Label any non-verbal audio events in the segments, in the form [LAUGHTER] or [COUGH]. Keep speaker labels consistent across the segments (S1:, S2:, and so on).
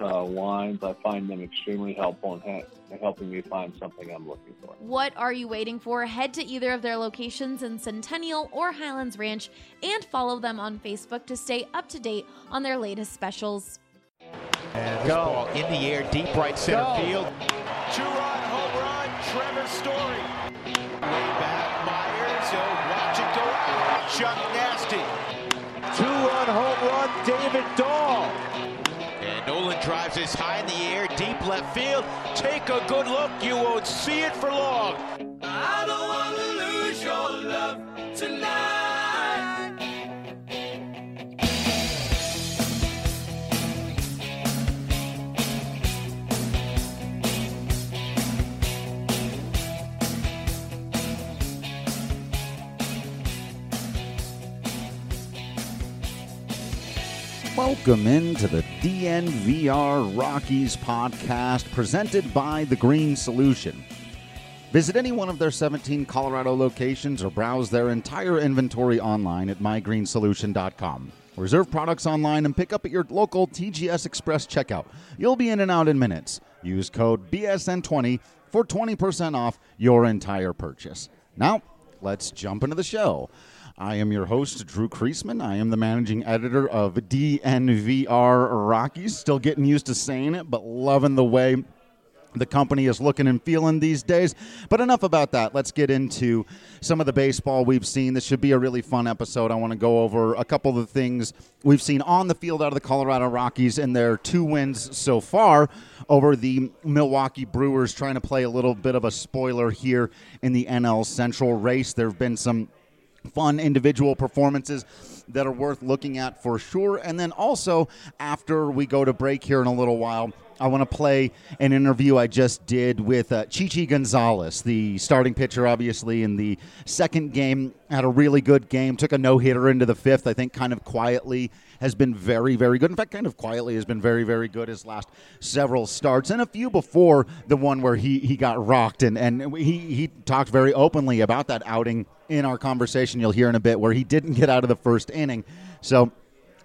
S1: Uh, wines, I find them extremely helpful in ha- helping me find something I'm looking for.
S2: What are you waiting for? Head to either of their locations in Centennial or Highlands Ranch and follow them on Facebook to stay up to date on their latest specials.
S3: And go. ball in the air, deep right center go. field.
S4: Two-run home run, Trevor Story. Way back, Myers. Oh, watch it go out. Chuck
S3: field. Take a good look. You won't see it for long. I don't want to lose your love tonight.
S5: Welcome into the DNVR Rockies podcast presented by The Green Solution. Visit any one of their 17 Colorado locations or browse their entire inventory online at mygreensolution.com. Reserve products online and pick up at your local TGS Express checkout. You'll be in and out in minutes. Use code BSN20 for 20% off your entire purchase. Now, let's jump into the show. I am your host, Drew Creasman. I am the managing editor of DNVR Rockies. Still getting used to saying it, but loving the way the company is looking and feeling these days. But enough about that. Let's get into some of the baseball we've seen. This should be a really fun episode. I want to go over a couple of the things we've seen on the field out of the Colorado Rockies and their two wins so far over the Milwaukee Brewers, trying to play a little bit of a spoiler here in the NL Central race. There have been some fun individual performances that are worth looking at for sure. And then also, after we go to break here in a little while, I want to play an interview I just did with uh, Chichi Gonzalez, the starting pitcher, obviously, in the second game. Had a really good game, took a no hitter into the fifth, I think, kind of quietly. Has been very, very good. In fact, kind of quietly has been very, very good his last several starts, and a few before the one where he, he got rocked. And, and he, he talked very openly about that outing in our conversation. You'll hear in a bit where he didn't get out of the first inning. So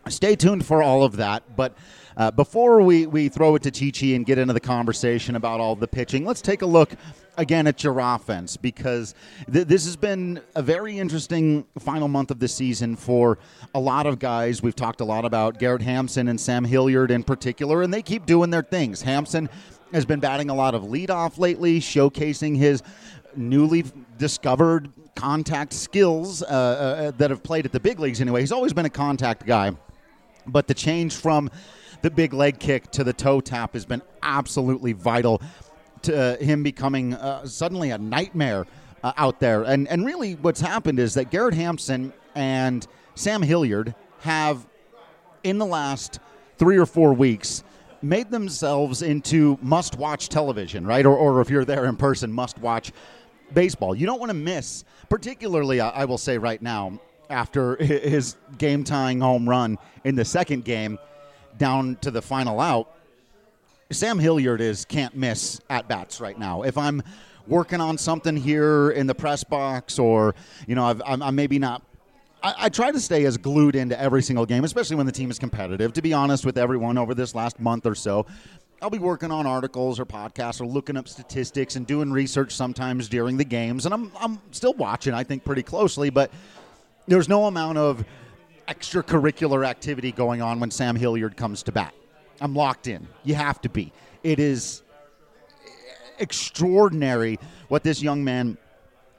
S5: stay tuned for all of that. But uh, before we, we throw it to Chichi and get into the conversation about all the pitching, let's take a look again at your offense because th- this has been a very interesting final month of the season for a lot of guys. We've talked a lot about Garrett Hampson and Sam Hilliard in particular, and they keep doing their things. Hampson has been batting a lot of leadoff lately, showcasing his newly discovered contact skills uh, uh, that have played at the big leagues anyway. He's always been a contact guy, but the change from the big leg kick to the toe tap has been absolutely vital to uh, him becoming uh, suddenly a nightmare uh, out there. And and really, what's happened is that Garrett Hampson and Sam Hilliard have, in the last three or four weeks, made themselves into must-watch television, right? Or, or if you're there in person, must-watch baseball. You don't want to miss, particularly, I will say right now, after [LAUGHS] his game tying home run in the second game down to the final out, Sam Hilliard is can't miss at bats right now. If I'm working on something here in the press box, or you know, i am maybe not. I, I try to stay as glued into every single game, especially when the team is competitive. To be honest with everyone, over this last month or so, I'll be working on articles or podcasts or looking up statistics and doing research sometimes during the games. And I'm, I'm still watching, I think, pretty closely, but there's no amount of extracurricular activity going on when Sam Hilliard comes to bat. I'm locked in. You have to be. It is extraordinary what this young man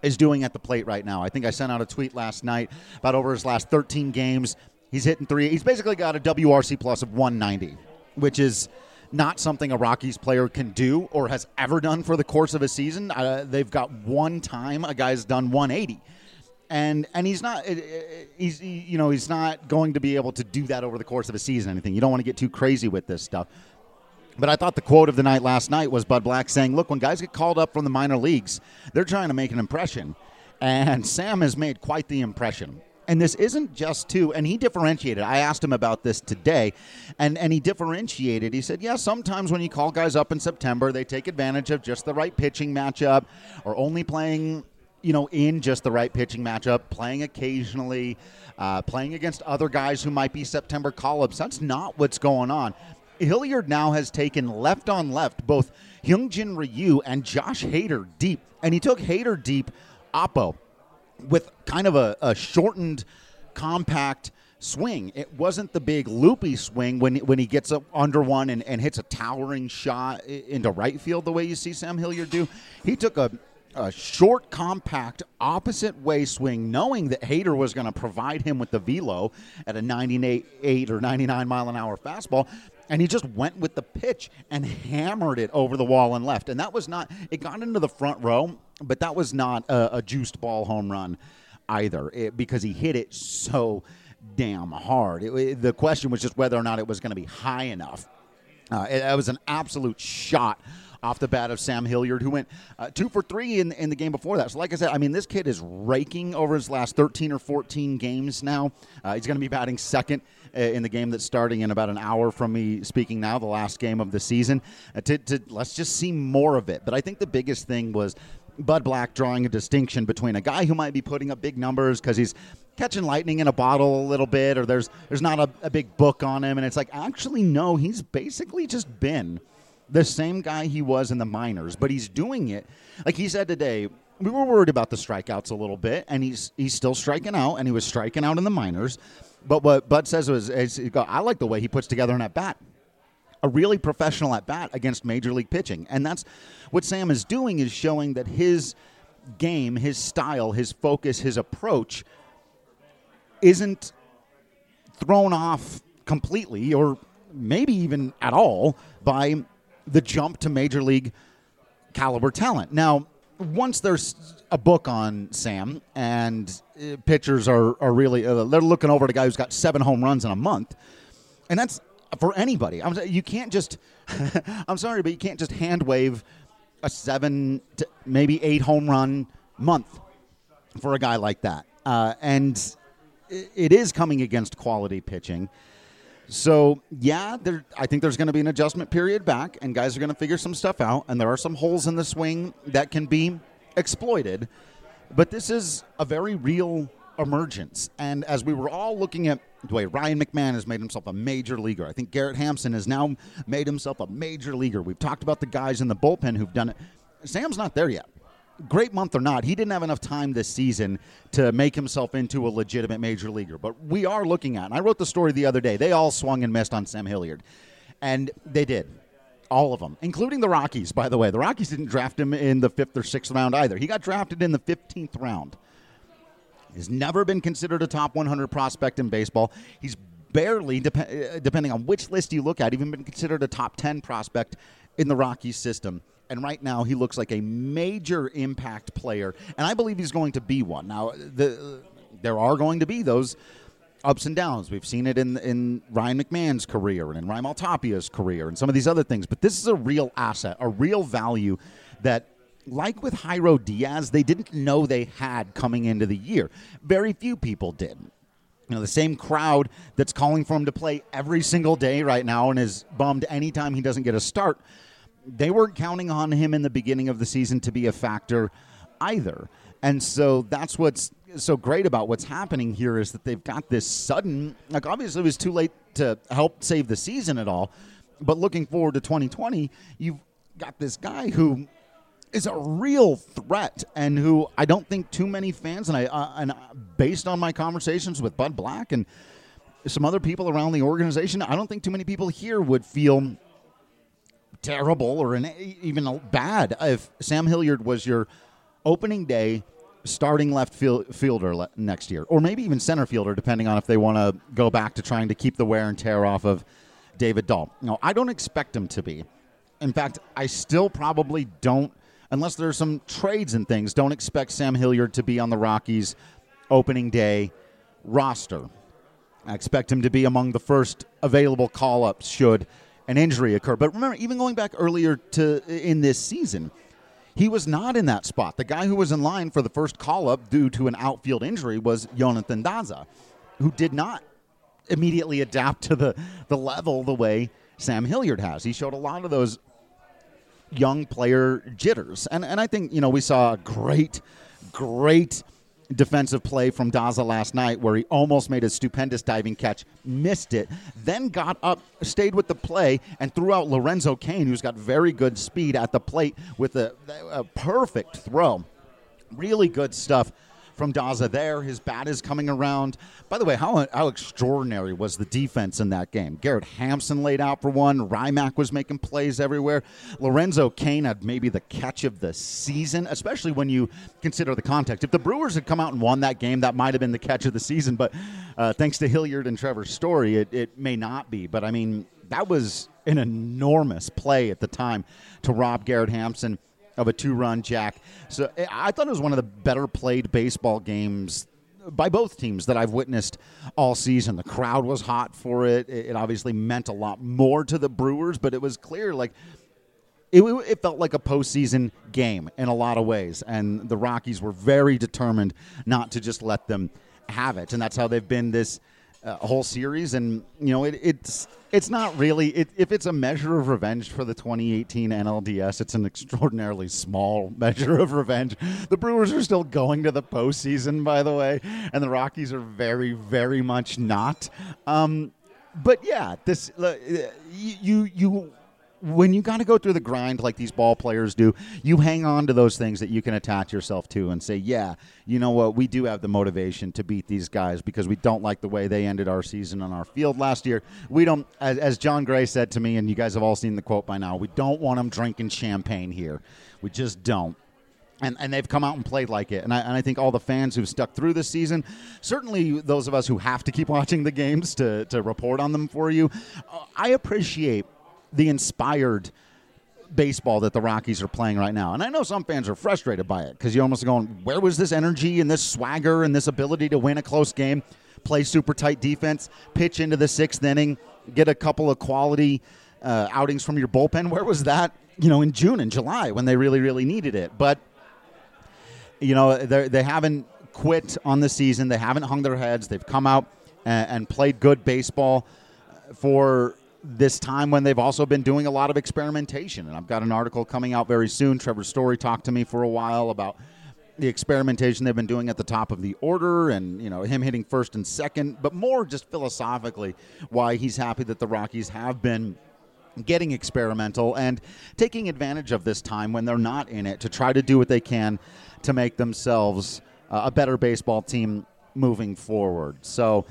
S5: is doing at the plate right now. I think I sent out a tweet last night about over his last 13 games. He's hitting three. He's basically got a WRC plus of 190, which is not something a Rockies player can do or has ever done for the course of a season. Uh, they've got one time a guy's done 180 and and he's not he's you know he's not going to be able to do that over the course of a season anything you don't want to get too crazy with this stuff but I thought the quote of the night last night was Bud Black saying, Look, when guys get called up from the minor leagues, they're trying to make an impression. And Sam has made quite the impression. And this isn't just two, and he differentiated. I asked him about this today, and, and he differentiated. He said, Yeah, sometimes when you call guys up in September, they take advantage of just the right pitching matchup or only playing you know, in just the right pitching matchup, playing occasionally, uh, playing against other guys who might be September call ups. That's not what's going on. Hilliard now has taken left on left both Hyunjin Ryu and Josh Hader deep, and he took Hader deep oppo with kind of a, a shortened, compact swing. It wasn't the big loopy swing when when he gets up under one and, and hits a towering shot into right field the way you see Sam Hilliard do. He took a a short, compact, opposite way swing, knowing that Hader was going to provide him with the velo at a 98 or 99 mile an hour fastball and he just went with the pitch and hammered it over the wall and left. And that was not, it got into the front row, but that was not a, a juiced ball home run either it, because he hit it so damn hard. It, it, the question was just whether or not it was going to be high enough. Uh, it, it was an absolute shot off the bat of Sam Hilliard, who went uh, two for three in, in the game before that. So, like I said, I mean, this kid is raking over his last 13 or 14 games now. Uh, he's going to be batting second uh, in the game that's starting in about an hour from me speaking now, the last game of the season. Uh, to, to, let's just see more of it. But I think the biggest thing was Bud Black drawing a distinction between a guy who might be putting up big numbers because he's catching lightning in a bottle a little bit, or there's there's not a, a big book on him, and it's like actually no, he's basically just been the same guy he was in the minors, but he's doing it like he said today. We were worried about the strikeouts a little bit, and he's he's still striking out, and he was striking out in the minors. But what Bud says was, is, I like the way he puts together an at bat, a really professional at bat against major league pitching, and that's what Sam is doing is showing that his game, his style, his focus, his approach isn't thrown off completely or maybe even at all by the jump to major league caliber talent. Now, once there's a book on Sam and uh, pitchers are, are really uh, they're looking over at a guy who's got seven home runs in a month, and that's for anybody. I'm you can't just [LAUGHS] I'm sorry, but you can't just hand wave a seven to maybe eight home run month for a guy like that, uh, and it is coming against quality pitching. So yeah, there, I think there's going to be an adjustment period back, and guys are going to figure some stuff out, and there are some holes in the swing that can be exploited. But this is a very real emergence, and as we were all looking at the way Ryan McMahon has made himself a major leaguer, I think Garrett Hampson has now made himself a major leaguer. We've talked about the guys in the bullpen who've done it. Sam's not there yet great month or not, he didn't have enough time this season to make himself into a legitimate major leaguer. But we are looking at, and I wrote the story the other day, they all swung and missed on Sam Hilliard. And they did. All of them, including the Rockies, by the way. The Rockies didn't draft him in the fifth or sixth round either. He got drafted in the 15th round. He's never been considered a top 100 prospect in baseball. He's barely, dep- uh, depending on which list you look at, even been considered a top 10 prospect in the Rockies system and right now he looks like a major impact player, and I believe he's going to be one. Now, the, there are going to be those ups and downs. We've seen it in in Ryan McMahon's career and in Raimel Tapia's career and some of these other things. But this is a real asset, a real value that, like with Jairo Diaz, they didn't know they had coming into the year. Very few people did. You know, the same crowd that's calling for him to play every single day right now and is bummed anytime he doesn't get a start they weren't counting on him in the beginning of the season to be a factor either. And so that's what's so great about what's happening here is that they've got this sudden, like obviously it was too late to help save the season at all, But looking forward to 2020, you've got this guy who is a real threat and who I don't think too many fans and I uh, and based on my conversations with Bud Black and some other people around the organization, I don't think too many people here would feel terrible or an, even bad if Sam Hilliard was your opening day starting left field, fielder le- next year, or maybe even center fielder, depending on if they want to go back to trying to keep the wear and tear off of David Dahl. No, I don't expect him to be. In fact, I still probably don't, unless there's some trades and things, don't expect Sam Hilliard to be on the Rockies opening day roster. I expect him to be among the first available call ups should an injury occur. But remember, even going back earlier to in this season, he was not in that spot. The guy who was in line for the first call up due to an outfield injury was Jonathan Daza, who did not immediately adapt to the, the level the way Sam Hilliard has. He showed a lot of those young player jitters. And, and I think, you know, we saw a great, great defensive play from Daza last night where he almost made a stupendous diving catch, missed it, then got up, stayed with the play, and threw out Lorenzo Cain, who's got very good speed at the plate with a, a perfect throw. Really good stuff from Daza there. His bat is coming around. By the way, how, how extraordinary was the defense in that game? Garrett Hampson laid out for one. RyMac was making plays everywhere. Lorenzo Cain had maybe the catch of the season, especially when you consider the context. If the Brewers had come out and won that game, that might have been the catch of the season. But uh, thanks to Hilliard and Trevor Story, it, it may not be. But I mean, that was an enormous play at the time to rob Garrett Hampson of a two-run jack. So eh, I thought it was one of the better played baseball games by both teams that I've witnessed all season. The crowd was hot for it. It obviously meant a lot more to the Brewers, but it was clear like it, it, felt like a postseason game in a lot of ways, and the Rockies were very determined not to just let them have it, and that's how they've been this whole series. And you know, it, it's it's not really it, if it's a measure of revenge for the 2018 NLDS, it's an extraordinarily small [LAUGHS] measure of revenge. The Brewers are still going to the postseason, by the way, and the Rockies are very, very much not. Um, but yeah, this uh, you you when you got to go through the grind like these ball players do, you hang on to those things that you can attach yourself to and say, yeah, you know what, we do have the motivation to beat these guys because we don't like the way they ended our season on our field last year. We don't, as, as Jon Gray said to me, and you guys have all seen the quote by now, we don't want them drinking champagne here. We just don't and, and they've come out and played like it. And I, and I think all the fans who've stuck through this season, certainly those of us who have to keep [LAUGHS] watching the games to, to report on them for you, uh, I appreciate the inspired baseball that the Rockies are playing right now. And I know some fans are frustrated by it because you're almost going, where was this energy and this swagger and this ability to win a close game, play super tight defense, pitch into the sixth inning, get a couple of quality uh, outings from your bullpen? Where was that, you know, in June and July when they really, really needed it? But, you know, they haven't quit on the season. They haven't hung their heads. They've come out and, and played good baseball for this time when they've also been doing a lot of experimentation. And I've got an article coming out very soon. Trevor Story talked to me for a while about the experimentation they've been doing at the top of the order and you know him hitting first and second but more just philosophically why he's happy that the Rockies have been getting experimental and taking advantage of this time when they're not in it to try to do what they can to make themselves uh, a better baseball team moving forward. So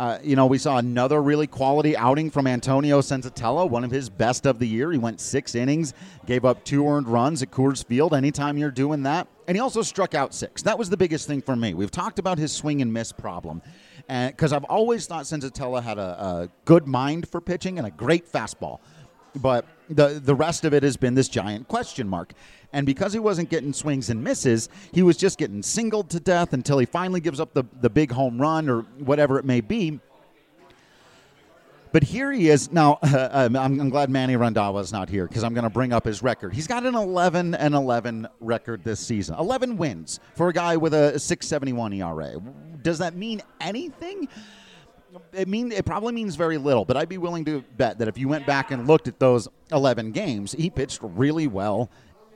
S5: uh, you know, we saw another really quality outing from Antonio Senzatela, one of his best of the year. He went six innings, gave up two earned runs at Coors Field. Anytime you're doing that, and he also struck out six. That was the biggest thing for me. We've talked about his swing and miss problem, because I've always thought Senzatela had a, a good mind for pitching and a great fastball, but the the rest of it has been this giant question mark. And because he wasn't getting swings and misses, he was just getting singled to death until he finally gives up the, the big home run or whatever it may be. But here he is now. Uh, [LAUGHS] I'm, I'm, glad Manny Randhawa is not here because I'm going to bring up his record. He's got an 11 and 11 record this season. 11 wins for a guy with a 6.71 ERA. Does that mean anything? It mean it probably means very little. But I'd be willing to bet that if you went back and looked at those 11 games, he pitched really well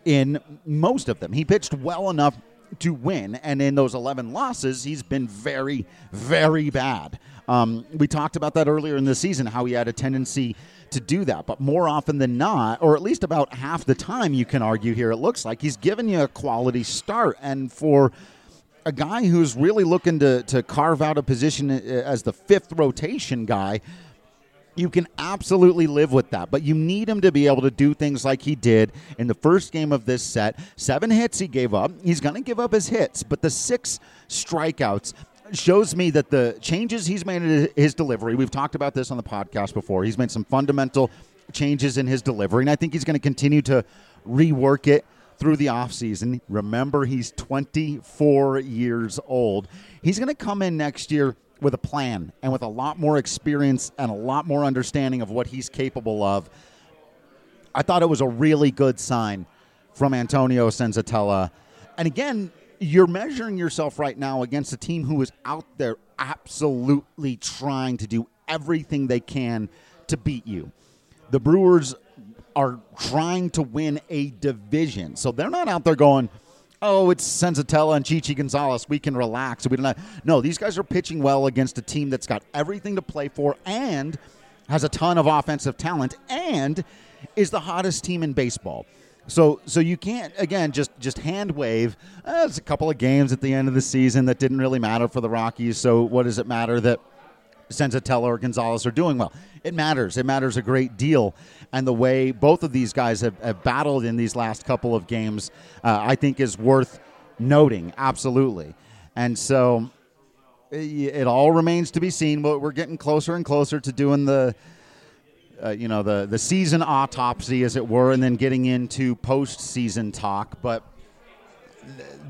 S5: in most of them. He pitched well enough to win, and in those 11 losses, he's been very, very bad. Um, we talked about that earlier in the season, how he had a tendency to do that. But more often than not, or at least about half the time, you can argue here, it looks like he's given you a quality start. And for a guy who's really looking to, to carve out a position as the fifth rotation guy, you can absolutely live with that, but you need him to be able to do things like he did in the first game of this set. Seven hits he gave up. He's going to give up his hits, but the six strikeouts shows me that the changes he's made in his delivery, we've talked about this on the podcast before. He's made some fundamental changes in his delivery, and I think he's going to continue to rework it through the offseason. Remember, he's 24 years old. He's going to come in next year with a plan and with a lot more experience and a lot more understanding of what he's capable of. I thought it was a really good sign from Antonio Senzatela. And again, you're measuring yourself right now against a team who is out there absolutely trying to do everything they can to beat you. The Brewers are trying to win a division. So they're not out there going, oh, it's Senzatela and Chichi Gonzalez. We can relax. We don't. No, these guys are pitching well against a team that's got everything to play for and has a ton of offensive talent and is the hottest team in baseball. So, so you can't again just just hand wave. Uh, it's a couple of games at the end of the season that didn't really matter for the Rockies. So, what does it matter that Senzatela or Gonzalez are doing well? It matters. It matters a great deal and the way both of these guys have, have battled in these last couple of games, uh, I think is worth noting. Absolutely. And so it all remains to be seen. But we're getting closer and closer to doing the, uh, you know, the the season autopsy, as it were, and then getting into postseason talk. But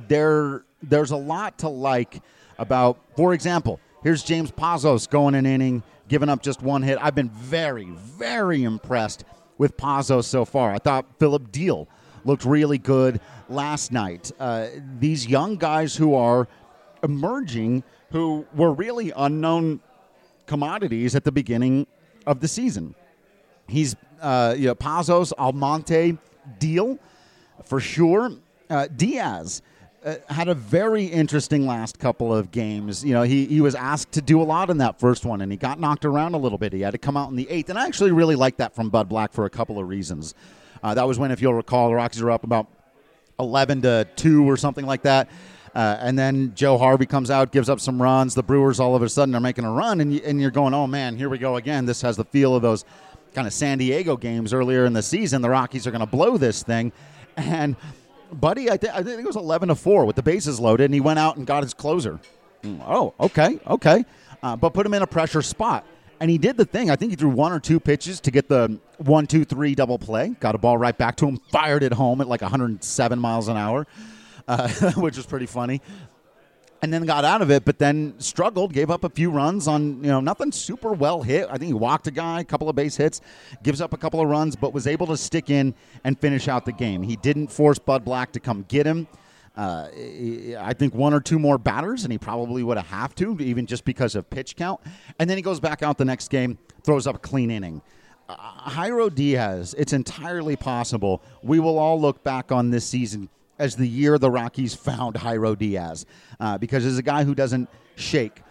S5: there there's a lot to like about. For example, here's James Pazos going an inning, giving up just one hit. I've been very very impressed with Pazos so far. I thought Phillip Diehl looked really good last night. Uh, these young guys who are emerging, who were really unknown commodities at the beginning of the season. He's, uh, you know, Pazos, Almonte, Diehl for sure. Uh, Diaz. Uh, had a very interesting last couple of games. You know, he, he was asked to do a lot in that first one, and he got knocked around a little bit. He had to come out in the eighth, and I actually really like that from Bud Black for a couple of reasons. Uh, that was when, if you'll recall, the Rockies were up about 11 to 2 or something like that. Uh, and then Joe Harvey comes out, gives up some runs. The Brewers all of a sudden are making a run, and, you, and you're going, oh man, here we go again. This has the feel of those kind of San Diego games earlier in the season. The Rockies are going to blow this thing. And Buddy, I, th- I think it was 11 to 4 with the bases loaded, and he went out and got his closer. Mm, oh, okay, okay. Uh, but put him in a pressure spot. And he did the thing. I think he threw one or two pitches to get the one, two, three double play. Got a ball right back to him, fired it home at like 107 miles an hour, uh, [LAUGHS] which was pretty funny and then got out of it, but then struggled, gave up a few runs on, you know, nothing super well hit. I think he walked a guy, a couple of base hits, gives up a couple of runs, but was able to stick in and finish out the game. He didn't force Bud Black to come get him. Uh, I think one or two more batters, and he probably would have have to, even just because of pitch count. And then he goes back out the next game, throws up a clean inning. Uh, Jairo Diaz, it's entirely possible we will all look back on this season as the year the Rockies found Jairo Diaz uh, because he's a guy who doesn't shake,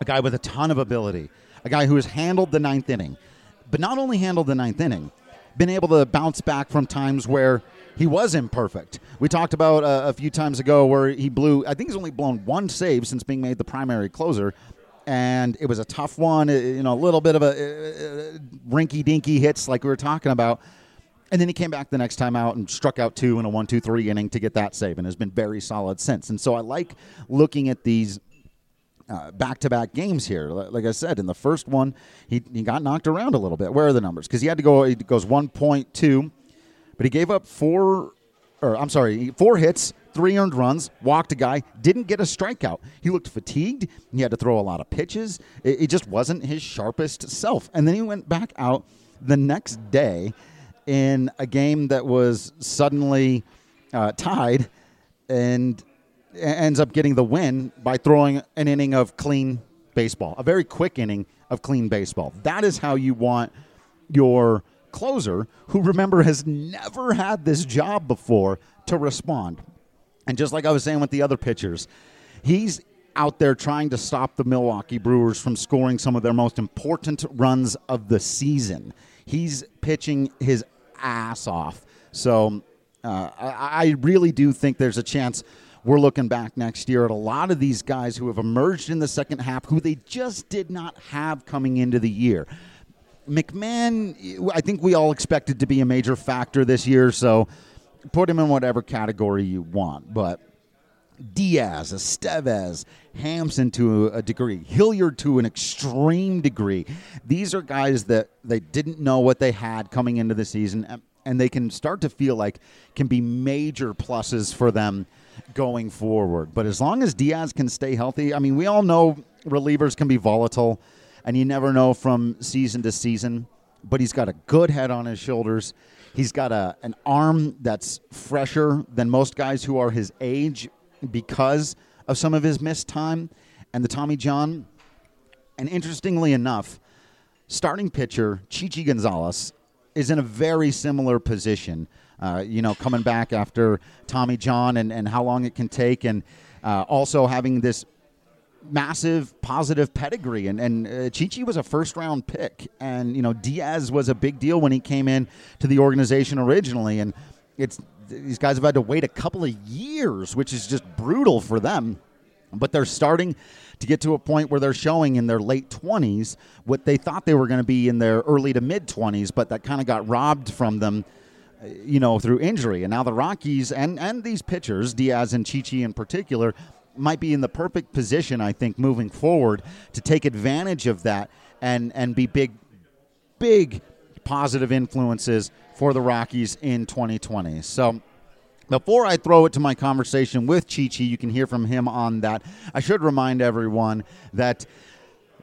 S5: a guy with a ton of ability, a guy who has handled the ninth inning, but not only handled the ninth inning, been able to bounce back from times where he was imperfect. We talked about uh, a few times ago where he blew, I think he's only blown one save since being made the primary closer. And it was a tough one, you know, a little bit of a uh, rinky dinky hits like we were talking about. And then he came back the next time out and struck out two in a one, two, three inning to get that save, and has been very solid since. And so I like looking at these back to back games here. Like I said, in the first one, he, he got knocked around a little bit. Where are the numbers? Because he had to go, he goes 1.2, but he gave up four, or I'm sorry, four hits, three earned runs, walked a guy, didn't get a strikeout. He looked fatigued. He had to throw a lot of pitches. It, it just wasn't his sharpest self. And then he went back out the next day in a game that was suddenly uh, tied and ends up getting the win by throwing an inning of clean baseball, a very quick inning of clean baseball. That is how you want your closer, who remember has never had this job before, to respond. And just like I was saying with the other pitchers, he's out there trying to stop the Milwaukee Brewers from scoring some of their most important runs of the season. He's pitching his ass off. So uh, I, I really do think there's a chance we're looking back next year at a lot of these guys who have emerged in the second half who they just did not have coming into the year. McMahon, I think we all expected to be a major factor this year, so put him in whatever category you want. But Diaz, Estevez, Hampson to a degree, Hilliard to an extreme degree. These are guys that they didn't know what they had coming into the season, and they can start to feel like can be major pluses for them going forward. But as long as Diaz can stay healthy, I mean, we all know relievers can be volatile, and you never know from season to season. But he's got a good head on his shoulders. He's got a an arm that's fresher than most guys who are his age because of some of his missed time and the Tommy John. And interestingly enough, starting pitcher Chichi Gonzalez is in a very similar position. Uh, you know, coming back after Tommy John and, and how long it can take, and uh, also having this massive positive pedigree. And, and uh, Chichi was a first round pick, and you know Diaz was a big deal when he came in to the organization originally, and it's these guys have had to wait a couple of years, which is just brutal for them. But they're starting to get to a point where they're showing in their late 20s what they thought they were going to be in their early to mid 20s, but that kind of got robbed from them, you know, through injury. And now the Rockies and, and these pitchers, Diaz and Chichi in particular, might be in the perfect position, I think, moving forward to take advantage of that and, and be big, big positive influences for the Rockies in 2020. So before I throw it to my conversation with Chichi, you can hear from him on that. I should remind everyone that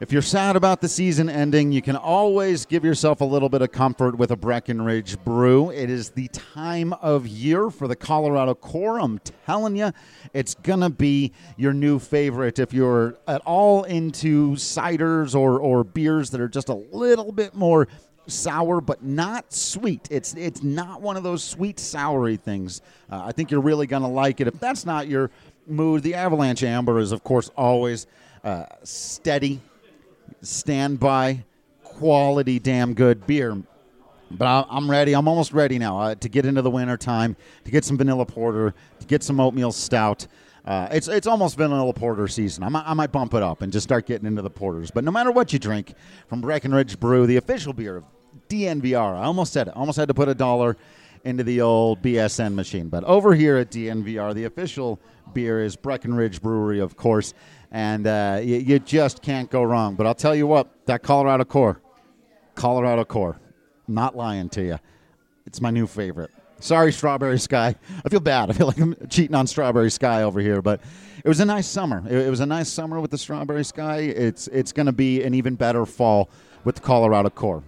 S5: if you're sad about the season ending, you can always give yourself a little bit of comfort with a Breckenridge brew. It is the time of year for the Colorado Core. I'm telling you, it's going to be your new favorite. If you're at all into ciders or, or beers that are just a little bit more sour but not sweet. It's it's not one of those sweet soury things. Uh, I think you're really going to like it. If that's not your mood, the Avalanche Amber is of course always uh, steady, standby, quality, damn good beer. But I'm ready. I'm almost ready now uh, to get into the winter time, to get some vanilla porter, to get some oatmeal stout. Uh, it's it's almost vanilla porter season. I might, I might bump it up and just start getting into the porters. But no matter what you drink, from Breckenridge Brew, the official beer of DNVR. I almost said it. Almost had to put a dollar into the old BSN machine. But over here at DNVR, the official beer is Breckenridge Brewery, of course, and uh, you, you, just can't go wrong. But I'll tell you what, that Colorado Core, Colorado Core, not lying to you, it's my new favorite. Sorry, Strawberry Sky. I feel bad. I feel like I'm cheating on Strawberry Sky over here, but it was a nice summer. It, it was a nice summer with the Strawberry Sky. It's it's going to be an even better fall with the Colorado Core.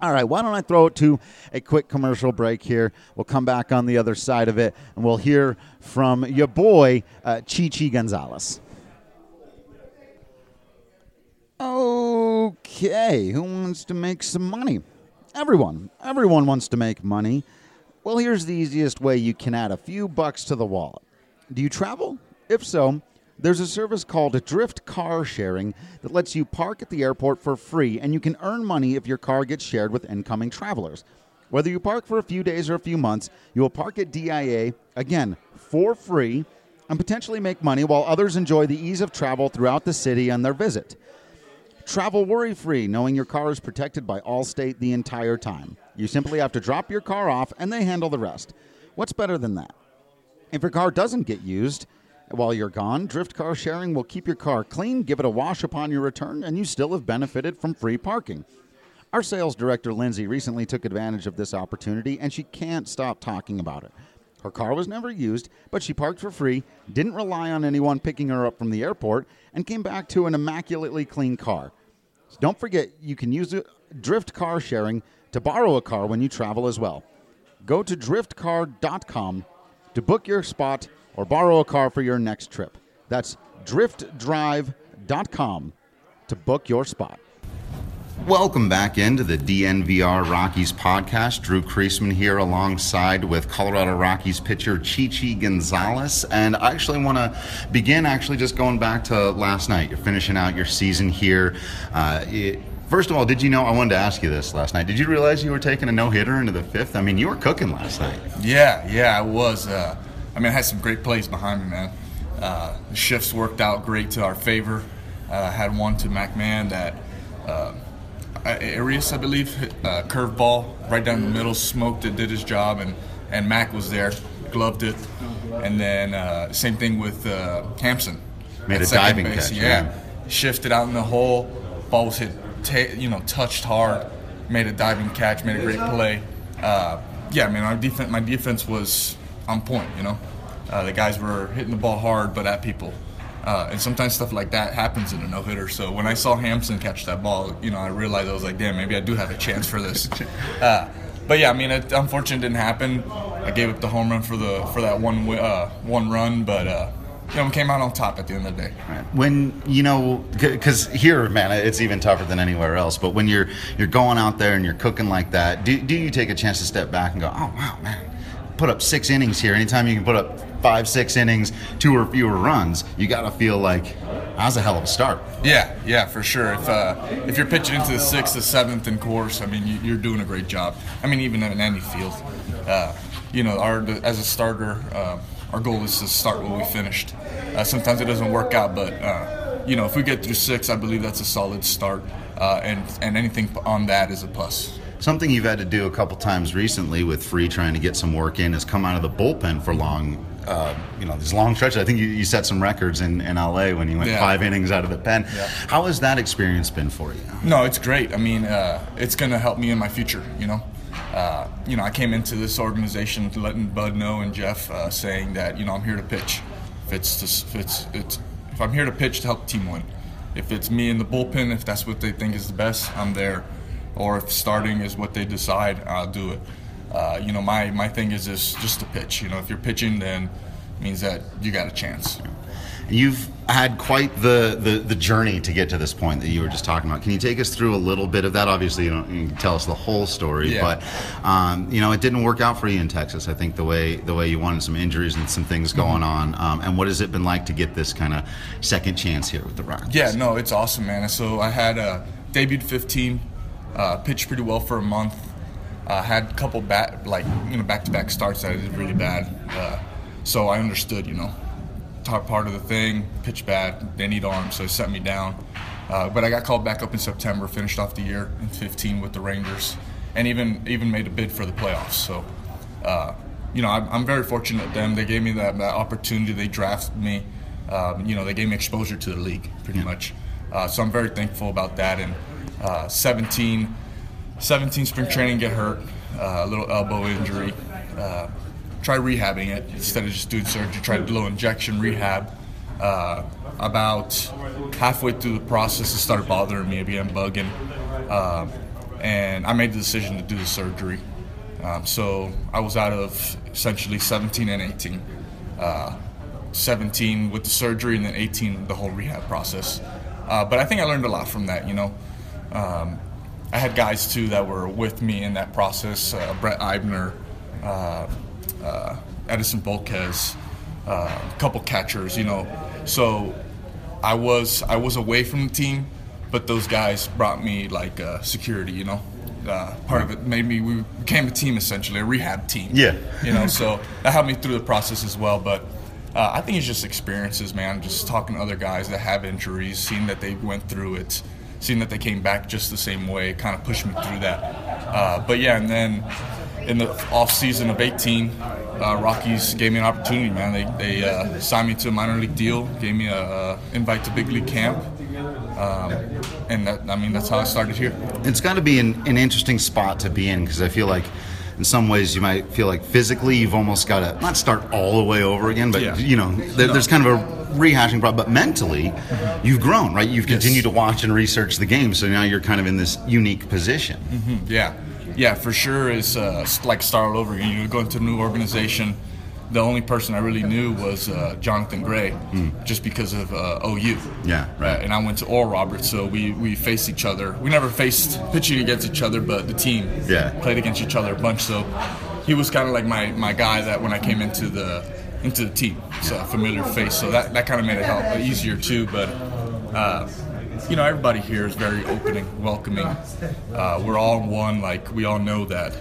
S5: All right, why don't I throw it to a quick commercial break here? We'll come back on the other side of it and we'll hear from your boy, uh, Chichi Gonzalez. Okay, who wants to make some money? Everyone. Everyone wants to make money. Well, here's the easiest way you can add a few bucks to the wallet. Do you travel? If so, there's a service called Drift Car Sharing that lets you park at the airport for free, and you can earn money if your car gets shared with incoming travelers. Whether you park for a few days or a few months, you will park at DIA, again, for free, and potentially make money while others enjoy the ease of travel throughout the city on their visit. Travel worry free, knowing your car is protected by Allstate the entire time. You simply have to drop your car off and they handle the rest. What's better than that? If your car doesn't get used, while you're gone, Drift Car Sharing will keep your car clean, give it a wash upon your return, and you still have benefited from free parking. Our sales director, Lindsay, recently took advantage of this opportunity, and she can't stop talking about it. Her car was never used, but she parked for free, didn't rely on anyone picking her up from the airport, and came back to an immaculately clean car. So don't forget, you can use Drift Car Sharing to borrow a car when you travel as well. Go to driftcar.com to book your spot or borrow a car for your next trip. That's driftdrive.com to book your spot. Welcome back into the DNVR Rockies podcast. Drew Creasman here alongside with Colorado Rockies pitcher Chichi Gonzalez. And I actually want to begin actually just going back to last night. You're finishing out your season here. Uh, it,
S6: First of all, did you know? I wanted to ask you this last night. Did you realize you were taking a no hitter into the fifth? I mean, you were cooking last night.
S7: Yeah, yeah, I was. Uh, I mean, I had some great plays behind me, man. Uh, the shifts worked out great to our favor. Uh, had one to McMahon that uh, Arias, I believe, hit a curveball right down the middle, smoked it, did his job, and and Mac was there, gloved it, and then uh, same thing with uh, Hampson.
S6: Made a diving
S7: base.
S6: catch.
S7: Yeah. shifted out in the hole, ball was hit, ta- you know, touched hard, made a diving catch, made a great play. Uh, yeah, I mean, our defense, my defense was on point. You know, uh, the guys were hitting the ball hard, but at people. Uh, and sometimes stuff like that happens in a no hitter. So when I saw Hampson catch that ball, you know, I realized I was like, damn, maybe I do have a chance for this. [LAUGHS] Uh, but yeah, I mean, it unfortunately didn't happen. I gave up the home run for the for that one uh, one run, but uh, you know, we came out on top at the end of the day.
S6: When you know, because here, man, it's even tougher than anywhere else. But when you're you're going out there and you're cooking like that, do do you take a chance to step back and go, oh wow, man, put up six innings here. Anytime you can put up five, six innings, two or fewer runs, you got to feel like that's a hell of a start.
S7: Yeah, yeah, for sure. If uh, if you're pitching into the sixth, the seventh, in course, I mean, you, are doing a great job. I mean, even in any field, uh, you know, our as a starter, uh, our goal is to start where we finished. Uh, sometimes it doesn't work out, but uh, you know, if we get through six, I believe that's a solid start, uh, and and anything on that is a plus.
S6: Something you've had to do a couple times recently with Free trying to get some work in is come out of the bullpen for long, uh, you know, these long stretches. I think you, you, set some records in, in LA when you went yeah. five innings out of the pen. Yeah. How has that experience been for you?
S7: No, it's great. I mean, uh, it's going to help me in my future, you know. Uh, you know, I came into this organization letting Bud know and Jeff uh, saying that, you know, I'm here to pitch. If it's, if it's, it's, if I'm here to pitch to help the team win. If it's me in the bullpen, if that's what they think is the best, I'm there or if starting is what they decide, I'll do it. Uh, you know, my, my thing is just, just to pitch. You know, if you're pitching, then means that you got a chance.
S6: You've had quite the, the, the, journey to get to this point that you were just talking about. Can you take us through a little bit of that? Obviously, you don't you tell us the whole story, yeah. but um, you know it didn't work out for you in Texas. I think the way the way you wanted some injuries and some things mm-hmm. going on. Um, and what has it been like to get this kind of second chance here with the Rockies?
S7: Yeah, no, it's awesome, man. So I had uh, debuted 15 uh, pitched pretty well for a month. Uh, had a couple bat like you know back to back starts that I did really bad. Uh, so I understood, you know, top part of the thing, pitch bad, they need arms, so they set me down. Uh, but I got called back up in September, finished off the year in 15 with the Rangers, and even even made a bid for the playoffs. So, uh, you know, I'm, I'm, very fortunate them. They gave me that, that opportunity. They drafted me. Um, you know, they gave me exposure to the league pretty yeah. much. Uh, so I'm very thankful about that. And uh, 17, 17 spring training, get hurt, uh, a little elbow injury. Uh, try rehabbing it instead of just doing surgery. Try a little injection rehab. Uh, about halfway through the process, it started bothering me, began bugging, uh, and I made the decision to do the surgery. Um, so I was out of essentially 17 and 18. Uh, 17 with the surgery, and then 18 the whole rehab process. Uh, but I think I learned a lot from that. You know, um, I had guys too that were with me in that process. Uh, Brett Eibner, uh, uh Edinson Volquez, uh, a couple catchers. You know, so I was I was away from the team, but those guys brought me like uh, security. You know. Uh, part of it made me we became a team essentially a rehab team
S6: yeah
S7: you know so that helped me through the process as well but uh, I think it's just experiences, man. Just talking to other guys that have injuries, seeing that they went through it, seeing that they came back just the same way, kind of pushed me through that. Uh, but yeah, and then in the off season of 18, uh, Rockies gave me an opportunity, man. They, they uh, signed me to a minor league deal, gave me a, a invite to big league camp. Um, and that, I mean, that's how I started here.
S6: It's got to be an, an interesting spot to be in because I feel like in some ways you might feel like physically you've almost got to not start all the way over again, but yeah. you know, there, no. there's kind of a rehashing problem. But mentally, mm-hmm. you've grown, right? You've continued yes. to watch and research the game, so now you're kind of in this unique position.
S7: Mm-hmm. Yeah, yeah, for sure. Is uh, like start all over again. You go into a new organization the only person I really knew was uh, Jonathan Gray, mm. just because of uh, OU.
S6: Yeah,
S7: right. And I went to Oral Roberts, so we we faced each other. We never faced pitching against each other, but the team
S6: yeah.
S7: played against each other a bunch. So he was kind of like my, my guy that when I came into the into the team, so a familiar face. So that, that kind of made it help easier too. But uh, you know, everybody here is very opening, welcoming. Uh, we're all one. Like we all know that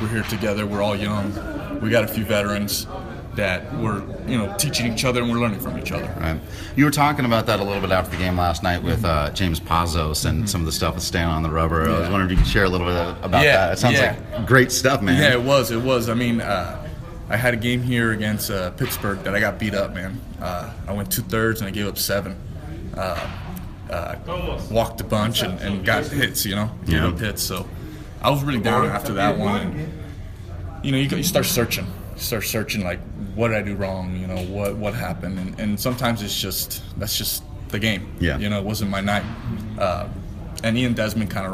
S7: we're here together. We're all young. We got a few veterans that we're you know teaching each other and we're learning from each other.
S6: Right. You were talking about that a little bit after the game last night with uh, James Pazos and some of the stuff with staying on the rubber. I was wondering if you could share a little bit about
S7: Yeah,
S6: that. It sounds
S7: yeah.
S6: like great stuff, man.
S7: Yeah, it was. It was. I mean, uh, I had a game here against uh, Pittsburgh that I got beat up, man. Uh, I went two thirds and I gave up seven. Uh, uh, walked a bunch and, and got hits, you know, gave
S6: Yeah.
S7: up hits. So I was really down after that one. And, you know, you, you start searching. You start searching, like, what did I do wrong? You know, what what happened? And, and sometimes it's just that's just the game.
S6: Yeah.
S7: You know, it wasn't my night. Uh, and Ian Desmond kind of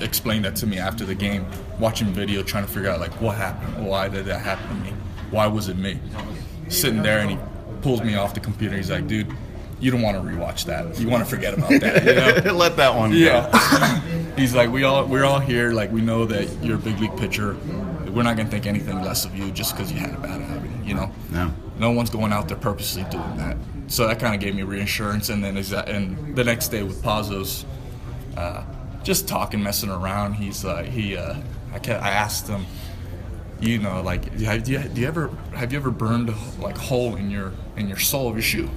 S7: re- explained that to me after the game, watching video, trying to figure out like what happened, why did that happen to me, why was it me? Sitting there and he pulls me off the computer. He's like, dude, you don't want to rewatch that. You want to forget about that. You know? [LAUGHS]
S6: Let that one go.
S7: Yeah. [LAUGHS] He's like, we all we're all here. Like we know that you're a big league pitcher. We're not gonna think anything less of you just because you had a bad habit. You know.
S6: No.
S7: No one's going out there purposely doing that. So that kind of gave me reassurance. And then exa- and the next day with Pazos, uh, just talking, messing around. He's uh, he. Uh, I kept, I asked him, you know, like, have you, do you ever have you ever burned a like hole in your in your sole of your shoe?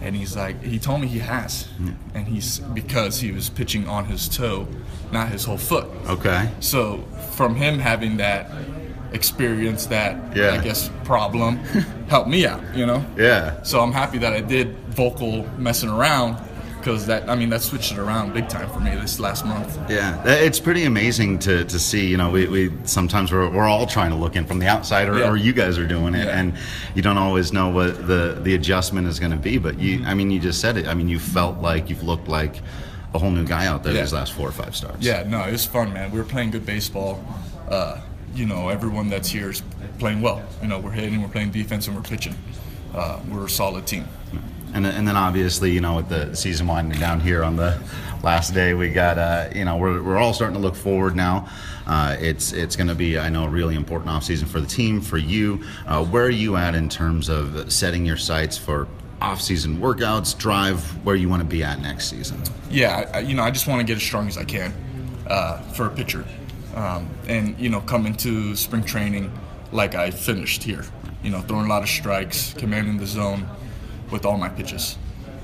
S7: And he's like, he told me he has, hmm. and he's because he was pitching on his toe, not his whole foot.
S6: Okay.
S7: So from him having that experience, that
S6: Yeah.
S7: I guess problem, [LAUGHS] helped me out. You know.
S6: Yeah.
S7: So I'm happy that I did vocal messing around, because that I mean that switched it around big time for me this last month.
S6: Yeah, it's pretty amazing to, to see. You know, we, we sometimes we're, we're all trying to look in from the outside, or,
S7: Yeah.
S6: or you guys are doing it,
S7: Yeah.
S6: and you don't always know what the the adjustment is going to be. But you, I mean, you just said it. I mean, you felt like you've looked like a whole new guy out there
S7: Yeah.
S6: these last four or five starts.
S7: Yeah, no, it was fun, man. We were playing good baseball. Uh, you know, everyone that's here is playing well. You know, we're hitting, we're playing defense, and we're pitching. Uh, we're a solid team.
S6: And, then- and then obviously, you know, with the season winding down here on the last day, we got, uh, you know, we're, we're all starting to look forward now. Uh, it's it's going to be, I know, a really important offseason for the team, for you. Uh, where are you at in terms of setting your sights for off-season workouts, drive where you want to be at next season?
S7: yeah, I, you know, I just want to get as strong as I can uh, for a pitcher, um, and you know, come into spring training like I finished here. You know, throwing a lot of strikes, commanding the zone with all my pitches.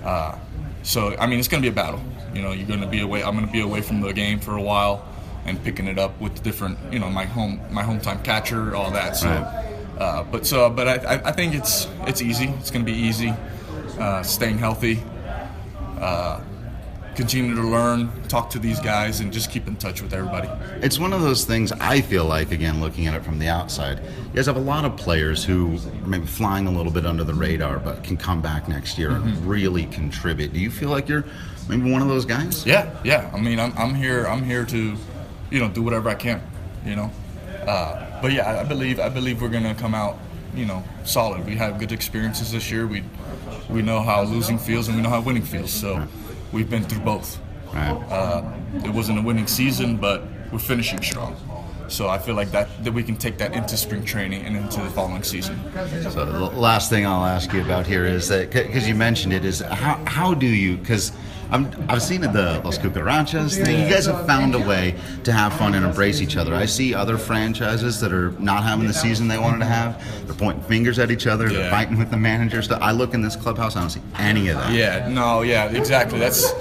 S7: Uh, so I mean, it's going to be a battle. You know, you're going to be away. I'm going to be away from the game for a while, and picking it up with different, you know, my home, my hometown catcher, all that. So,
S6: Right.
S7: uh, but so, but I, I- think it's it's easy. It's going to be easy. Uh, staying healthy, continue to learn, talk to these guys, and just keep in touch with everybody.
S6: It's one of those things I feel like, again, looking at it from the outside, you guys have a lot of players who are maybe flying a little bit under the radar, but can come back next year and really contribute. Do you feel like you're maybe one of those guys?
S7: Yeah, yeah. I mean, I'm, I'm here. I'm here to, you know, do whatever I can. You know, uh, but yeah, I- I believe I believe we're gonna come out, you know, solid. We have good experiences this year. We we know how losing feels and we know how winning feels. So we've been through both.
S6: Right.
S7: Uh, it wasn't a winning season, but we're finishing strong. So I feel like that that we can take that into spring training and into the following season.
S6: So the last thing I'll ask you about here is that because you mentioned it is how how do you because I'm I've seen the Los Cucarachas thing. You guys have found a way to have fun and embrace each other. I see other franchises that are not having the season they wanted to have. They're pointing fingers at each other. They're fighting with the managers. I look in this clubhouse. I don't see any of that.
S7: Yeah, no, yeah, exactly. That's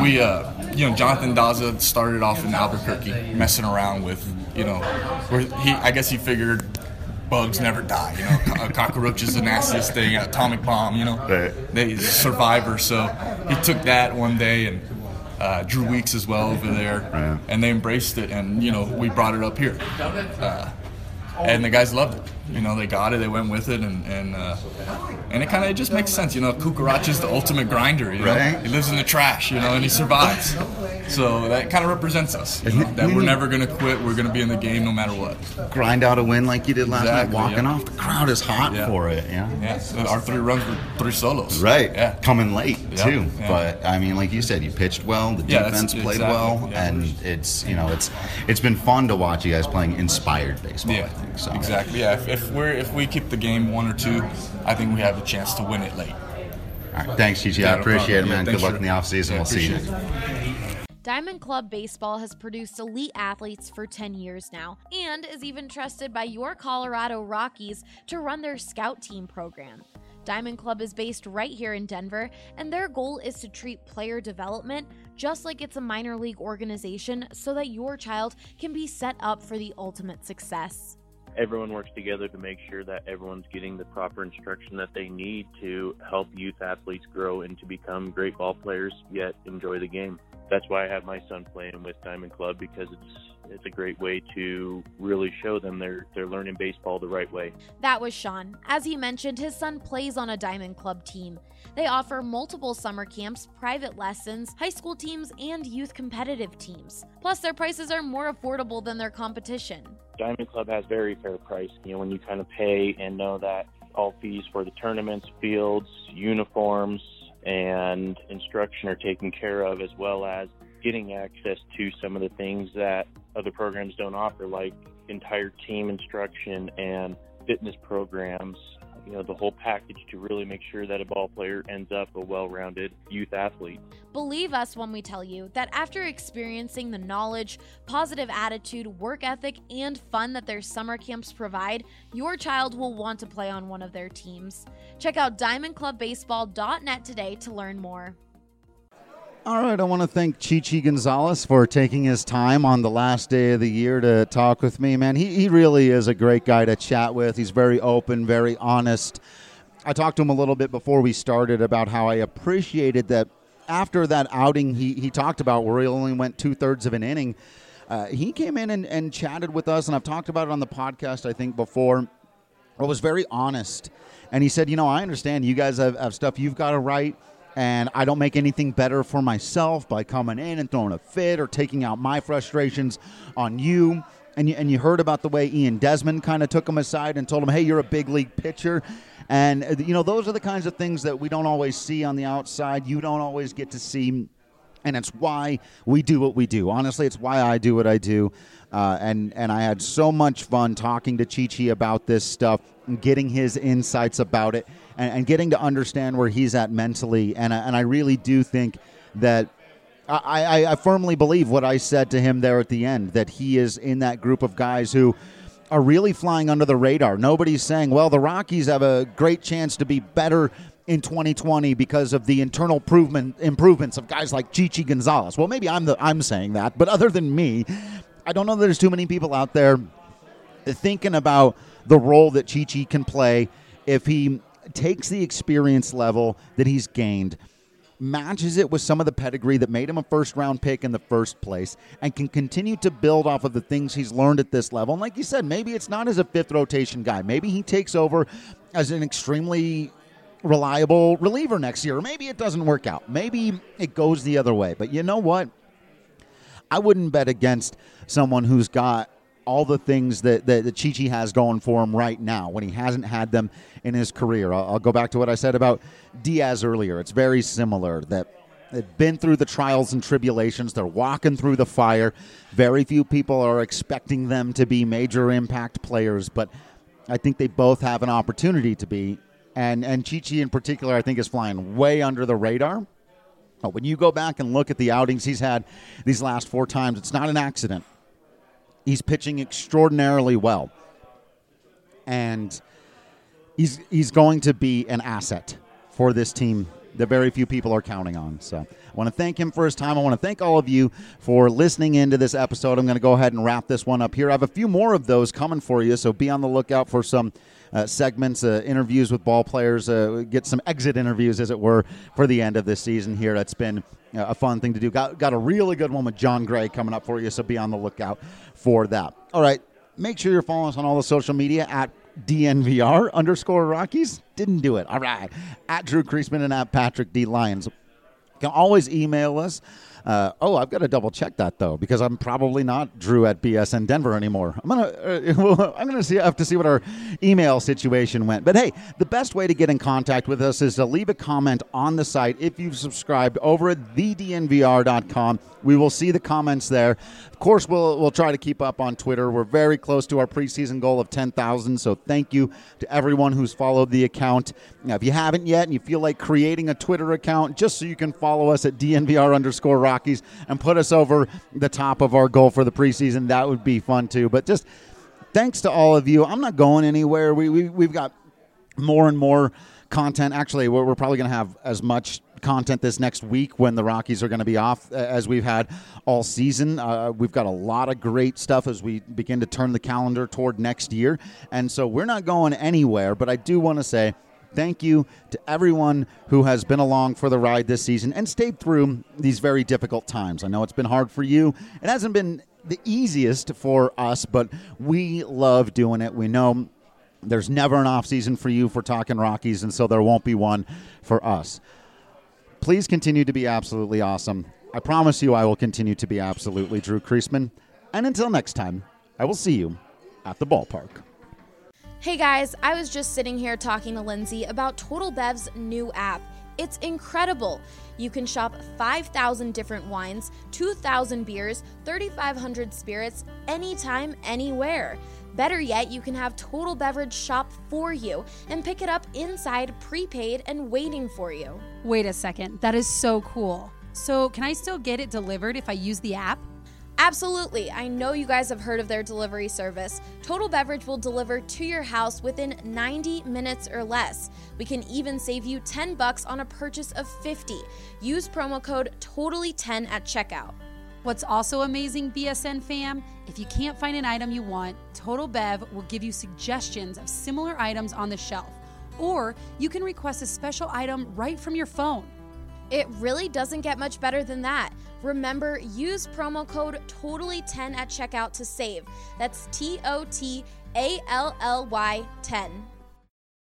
S7: we, uh, you know, Yonathan Daza started off in Albuquerque, messing around with, you know, where he, I guess he figured bugs never die. You know, Co- a cockroach is the nastiest thing, atomic bomb. You know,
S6: Right.
S7: they he's a survivor. So he took that one day and. Uh, Drew Weeks as well over there,
S6: Right.
S7: and they embraced it, and you know we brought it up here, uh, and the guys loved it. You know they got it, they went with it, and and uh, and it kind of it just makes sense. You know, Kukarach is the ultimate grinder. You know,
S6: Right.
S7: he lives in the trash. You know, and he survives. So that kind of represents us. You know, that we're never gonna quit. We're gonna be in the game no matter what.
S6: Grind out a win like you did last
S7: Exactly,
S6: night. Walking
S7: yeah.
S6: off, the crowd is hot
S7: Yeah.
S6: for it. Yeah.
S7: Yeah, so our three runs were three solos.
S6: Right.
S7: Yeah.
S6: Coming late
S7: Yeah,
S6: too.
S7: yeah.
S6: But I mean, like you said, you pitched well. The defense played
S7: exactly,
S6: well, and it's you know it's it's been fun to watch you guys playing inspired baseball.
S7: Yeah,
S6: I think so.
S7: exactly. Yeah, if, if we're if we keep the game one or two, I think we have a chance to win it late.
S5: All right, thanks, Chi Chi.
S7: Yeah,
S5: I appreciate
S7: problem.
S5: it, man.
S7: Yeah,
S5: Good luck
S7: Drew.
S5: in the offseason.
S7: Yeah,
S5: we'll see you.
S7: it.
S2: Diamond Club Baseball has produced elite athletes for 10 years now and is even trusted by your Colorado Rockies to run their scout team program. Diamond Club is based right here in Denver, and their goal is to treat player development just like it's a minor league organization so that your child can be set up for the ultimate success.
S8: Everyone works together to make sure that everyone's getting the proper instruction that they need to help youth athletes grow and to become great ball players yet enjoy the game. That's why I have my son playing with Diamond Club because it's it's a great way to really show them they're they're learning baseball the right way.
S2: That was Sean. As he mentioned, his son plays on a Diamond Club team. They offer multiple summer camps, private lessons, high school teams, and youth competitive teams. Plus, their prices are more affordable than their competition.
S8: Diamond Club has very fair price. You know, when you kind of pay and know that all fees for the tournaments, fields, uniforms, and instruction are taken care of, as well as getting access to some of the things that other programs don't offer, like entire team instruction and fitness programs. You know, the whole package to really make sure that a ball player ends up a well rounded youth athlete.
S2: Believe us when we tell you that after experiencing the knowledge, positive attitude, work ethic, and fun that their summer camps provide, your child will want to play on one of their teams. Check out diamondclubbaseball.net today to learn more.
S5: All right, I want to thank Chichi Gonzalez for taking his time on the last day of the year to talk with me, man. He, he really is a great guy to chat with. He's very open, very honest. I talked to him a little bit before we started about how I appreciated that after that outing he, he talked about where he only went two thirds of an inning, uh, he came in and, and chatted with us, and I've talked about it on the podcast, I think, before. I was very honest. And he said, You know, I understand you guys have, have stuff you've got to write and I don't make anything better for myself by coming in and throwing a fit or taking out my frustrations on you. And you, and you heard about the way Ian Desmond kind of took him aside and told him, hey, you're a big league pitcher. And, uh, you know, those are the kinds of things that we don't always see on the outside. You don't always get to see. And it's why we do what we do. Honestly, it's why I do what I do. Uh, and, and I had so much fun talking to Chi Chi about this stuff and getting his insights about it and, and getting to understand where he's at mentally. And, I- and I really do think that I, I, I firmly believe what I said to him there at the end that he is in that group of guys who are really flying under the radar. Nobody's saying, well, the Rockies have a great chance to be better in 2020 because of the internal improvement improvements of guys like Chichi Gonzalez. Well, maybe I'm the I'm saying that, but other than me, I don't know that there's too many people out there thinking about the role that Chichi can play if he takes the experience level that he's gained matches it with some of the pedigree that made him a first round pick in the first place and can continue to build off of the things he's learned at this level. And like you said, maybe it's not as a fifth rotation guy. Maybe he takes over as an extremely reliable reliever next year. Maybe it doesn't work out. Maybe it goes the other way. But you know what? I wouldn't bet against someone who's got all the things that, that, that Chi-Chi has going for him right now when he hasn't had them in his career. I'll, I'll go back to what I said about Diaz earlier. It's very similar that they've been through the trials and tribulations. They're walking through the fire. Very few people are expecting them to be major impact players, but I think they both have an opportunity to be. And, and Chi-Chi in particular, I think, is flying way under the radar. But when you go back and look at the outings he's had these last four times, it's not an accident. He's pitching extraordinarily well. And he's he's going to be an asset for this team that very few people are counting on. So I want to thank him for his time. I want to thank all of you for listening into this episode. I'm going to go ahead and wrap this one up here. I have a few more of those coming for you, so be on the lookout for some uh, segments, uh, interviews with ball players, uh, get some exit interviews, as it were, for the end of this season here. That's been uh, a fun thing to do. Got, got a really good one with Jon Gray coming up for you, so be on the lookout for that. All right, make sure you're following us on all the social media at DNVR underscore Rockies. Didn't do it. All right. At Drew Creasman and at Patrick D. Lyons. You can always email us. Uh, oh, I've got to double check that though because I'm probably not Drew at BSN Denver anymore. I'm gonna uh, [LAUGHS] I'm gonna see have to see what our email situation went. But hey, the best way to get in contact with us is to leave a comment on the site if you've subscribed over at thednvr.com. We will see the comments there. Of course, we'll we'll try to keep up on Twitter. We're very close to our preseason goal of 10,000. So thank you to everyone who's followed the account. Now, if you haven't yet and you feel like creating a Twitter account just so you can follow us at DNVR underscore Rockies and put us over the top of our goal for the preseason, that would be fun too. But just thanks to all of you. I'm not going anywhere. We, we we've got more and more content. Actually, we're, we're probably going to have as much content this next week when the Rockies are going to be off as we've had all season. Uh, we've got a lot of great stuff as we begin to turn the calendar toward next year. And so we're not going anywhere, but I do want to say thank you to everyone who has been along for the ride this season and stayed through these very difficult times. I know it's been hard for you. It hasn't been the easiest for us, but we love doing it. We know there's never an off season for you for talking Rockies, and so there won't be one for us. Please continue to be absolutely awesome. I promise you I will continue to be absolutely Drew Creasman. And until next time, I will see you at the ballpark.
S2: Hey guys, I was just sitting here talking to Lindsay about Total Bev's new app. It's incredible. You can shop 5,000 different wines, 2,000 beers, 3,500 spirits, anytime, anywhere. Better yet, you can have Total Beverage shop for you and pick it up inside, prepaid, and waiting for you.
S9: Wait a second, that is so cool. So, can I still get it delivered if I use the app?
S2: Absolutely. I know you guys have heard of their delivery service. Total Beverage will deliver to your house within 90 minutes or less. We can even save you 10 bucks on a purchase of 50. Use promo code TOTALLY10 at checkout.
S9: What's also amazing, BSN fam, if you can't find an item you want, Total Bev will give you suggestions of similar items on the shelf. Or you can request a special item right from your phone.
S2: It really doesn't get much better than that. Remember, use promo code TOTALLY10 at checkout to save. That's T O T A L L Y 10.